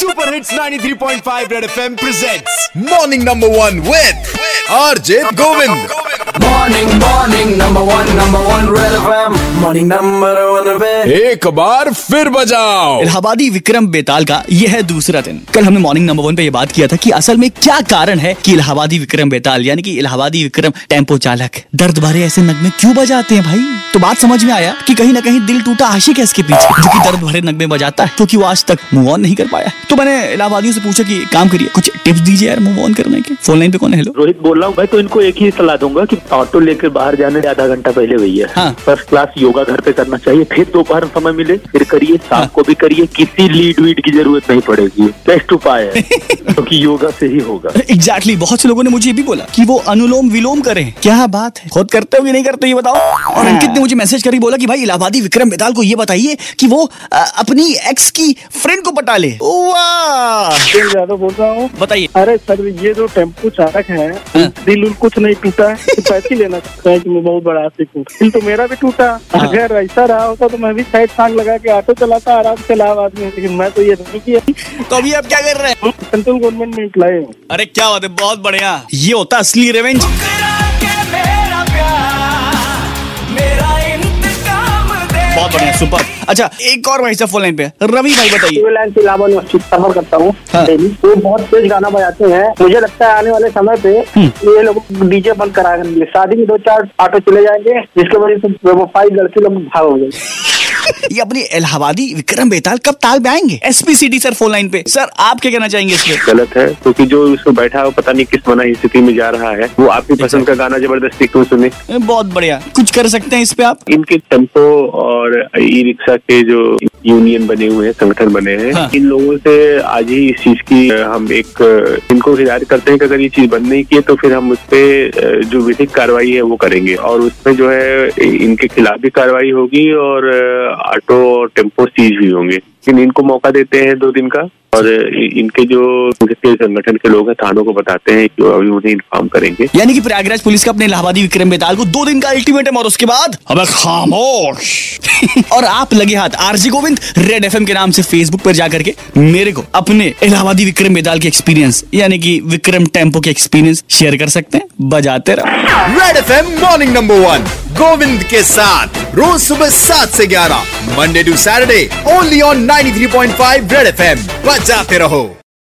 Super hits 93.5 red FM presents morning number one with RJ Govind Morning, morning, number one, number one, Red FM. Morning, number एक बार फिर बजाओ। इलाहाबादी विक्रम बेताल का यह है दूसरा दिन। कल हमने मॉर्निंग नंबर वन पे ये बात किया था कि असल में क्या कारण है कि इलाहाबादी विक्रम बेताल यानी कि इलाहाबादी विक्रम टेंपो चालक दर्द भरे ऐसे नगमे क्यों बजाते हैं भाई? तो बात समझ में आया कि कहीं ना कहीं दिल टूटा आशिक है इसके पीछे जो कि दर्द भरे नगमे बजाता है क्योंकि वो आज तक मूव ऑन नहीं कर पाया। तो मैंने इलाहाबादियों से पूछा कि काम करिए कुछ टिप्स दीजिए यार मूव ऑन करने के। फ़ोन लाइन पे कौन है? हेलो रोहित बोल रहा हूँ भाई तो इनको एक ही सलाह दूँगा कि ऑटो लेकर बाहर जाने आधा घंटा पहले भैया हाँ। फ़र्स्ट क्लास योगा घर पे करना चाहिए। फिर दोपहर समय मिले फिर करिए शाम हाँ। को भी करिए किसी लीड वीड की ज़रूरत नहीं पड़ेगी। बेस्ट उपाय है क्योंकि तो योगा से ही होगा। एग्जैक्टली exactly, बहुत से लोगों ने मुझे ये भी बोला कि वो अनुलोम विलोम करें। क्या बात है? खुद करते हो कि नहीं करते ये बताओ? और अंकित ने मुझे मैसेज करी बोला कि भाई इलाहाबादी विक्रम बेताल को ये बताइए कि वो अ, अपनी एक्स की फ्रेंड को पटा ले। ज़्यादा बोल रहा हूँ। बताइए। अरे सर ये जो टेंपो चालक है दिल उल कुछ नहीं टूटा। है पैसे लेना चाहता है कि मैं बहुत बड़ा दिल तो मेरा भी टूटा। अगर ऐसा रहा होता तो मैं भी साइड सांग लगा के ऑटो चलाता आराम से लाभ आदमी लेकिन मैं तो ये नहीं किया। तो अभी आप क्या कर रहे हैं? सेंट्रल गवर्नमेंट में इम्प्लाई हूँ। अरे क्या बात है बहुत बढ़िया। ये होता असली रेवेंज बहुत बढ़िया सुपर अच्छा एक और भाई साहब फ़ोन लाइन पे। रवि भाई बताइए। लाइन से इलाहाबाद सफ़र करता हूँ। हाँ। डेली वो बहुत तेज गाना बजाते हैं। मुझे लगता है आने वाले समय पे ये लोग डीजे बंद करा करेंगे शादी में दो चार ऑटो चले जाएँगे जिसके वजह से फाइव लड़के लोग भाग हो जाएँगे। ये अपनी इलाहाबादी विक्रम बेताल कब ताल पे आएँगे? एसपीसीडी सर फ़ोन लाइन पे। सर आप क्या कहना चाहेंगे इस पे? गलत है क्योंकि जो उसमें बैठा है पता नहीं किस मना स्थिति में जा रहा है। वो आपकी पसंद का गाना ज़बरदस्ती क्यों सुने? बहुत बढ़िया। कुछ कर सकते हैं इस पे आप? इनके टेंपो और ई रिक्शा के जो यूनियन बने हुए हैं संगठन बने हैं हाँ। इन लोगों से आज ही इस चीज़ की हम एक इनको हिदायत करते हैं कि अगर ये चीज़ बंद नहीं की है तो फिर हम उस पे अ, जो विधिक कार्रवाई है वो करेंगे। और उसमें जो है इनके खिलाफ भी कार्रवाई होगी और ऑटो और टेंपो सीज भी होंगे। लेकिन इनको मौका देते हैं दो दिन का और इनके जो इनके संगठन के लोग हैं थानों को बताते हैं कि अभी उन्हें इन्फॉर्म करेंगे। यानी कि प्रयागराज पुलिस का अपने इलाहाबादी विक्रम बेताल को दो दिन का अल्टीमेटम और उसके बाद अब खामोश। और आप लगे हाथ आरजी गोविंद रेड एफएम के नाम से फेसबुक पर जाकर के मेरे को अपने इलाहाबादी विक्रम बेताल के एक्सपीरियंस यानी कि विक्रम टेंपो के एक्सपीरियंस शेयर कर सकते हैं। बजाते रहो। Red FM morning number one Govind के साथ। रोज सुबह सात से ग्यारह Monday to Saturday only on 93.5 red FM बजाते रहो।